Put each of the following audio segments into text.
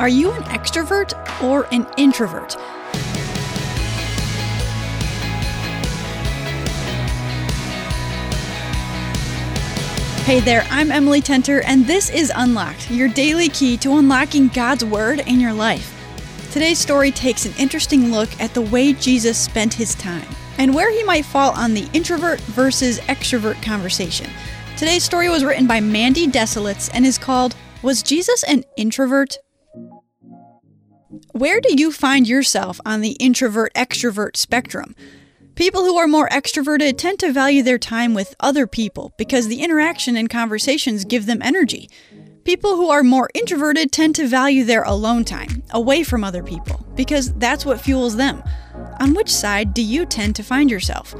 Are you an extrovert or an introvert? Hey there, I'm Emily Tenter, and this is Unlocked, your daily key to unlocking God's Word in your life. Today's story takes an interesting look at the way Jesus spent his time and where he might fall on the introvert versus extrovert conversation. Today's story was written by Mandy Desilets and is called Was Jesus an Introvert? Where do you find yourself on the introvert extrovert spectrum? People who are more extroverted tend to value their time with other people because the interaction and conversations give them energy. People who are more introverted tend to value their alone time, away from other people, because that's what fuels them. On which side do you tend to find yourself?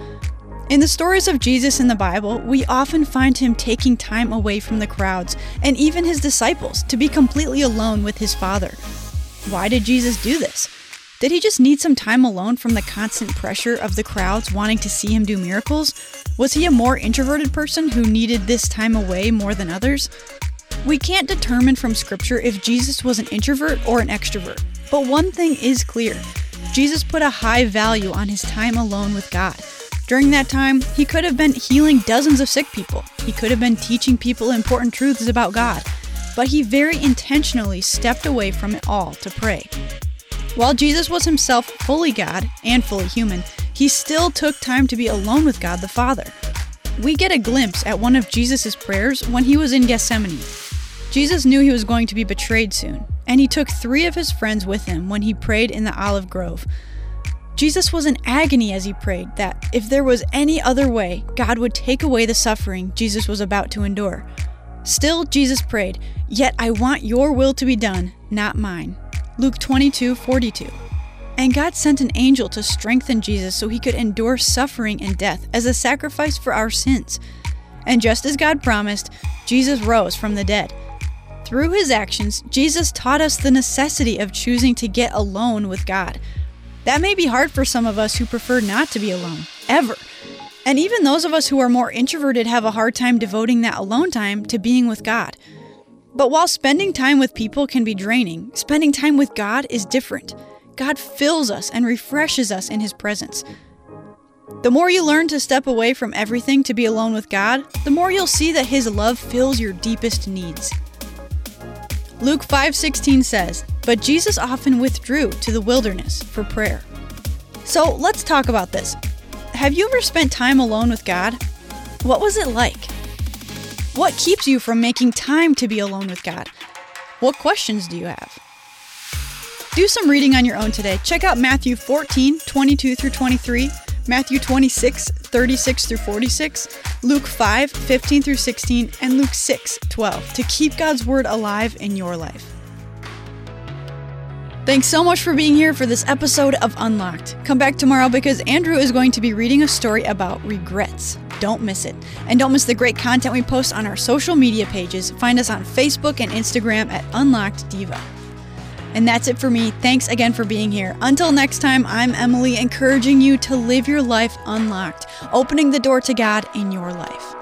In the stories of Jesus in the Bible, we often find him taking time away from the crowds and even his disciples to be completely alone with his Father. Why did Jesus do this? Did he just need some time alone from the constant pressure of the crowds wanting to see him do miracles? Was he a more introverted person who needed this time away more than others? We can't determine from Scripture if Jesus was an introvert or an extrovert, but one thing is clear Jesus put a high value on his time alone with God. During that time, he could have been healing dozens of sick people. He could have been teaching people important truths about God. But he very intentionally stepped away from it all to pray. While Jesus was himself fully God and fully human, he still took time to be alone with God the Father. We get a glimpse at one of Jesus' prayers when he was in Gethsemane. Jesus knew he was going to be betrayed soon, and he took three of his friends with him when he prayed in the olive grove. Jesus was in agony as he prayed that if there was any other way, God would take away the suffering Jesus was about to endure. Still, Jesus prayed, Yet I want your will to be done, not mine. Luke 22 42. And God sent an angel to strengthen Jesus so he could endure suffering and death as a sacrifice for our sins. And just as God promised, Jesus rose from the dead. Through his actions, Jesus taught us the necessity of choosing to get alone with God. That may be hard for some of us who prefer not to be alone, ever. And even those of us who are more introverted have a hard time devoting that alone time to being with God. But while spending time with people can be draining, spending time with God is different. God fills us and refreshes us in His presence. The more you learn to step away from everything to be alone with God, the more you'll see that His love fills your deepest needs. Luke 5:16 says, "But Jesus often withdrew to the wilderness for prayer." So, let's talk about this. Have you ever spent time alone with God? What was it like? What keeps you from making time to be alone with God? What questions do you have? Do some reading on your own today. Check out Matthew 14, 22 through 23, Matthew 26, 36 through 46, Luke 5, 15 through 16, and Luke 6, 12 to keep God's Word alive in your life. Thanks so much for being here for this episode of Unlocked. Come back tomorrow because Andrew is going to be reading a story about regrets. Don't miss it. And don't miss the great content we post on our social media pages. Find us on Facebook and Instagram at Unlocked Devo. And that's it for me. Thanks again for being here. Until next time, I'm Emily, encouraging you to live your life unlocked, opening the door to God in your life.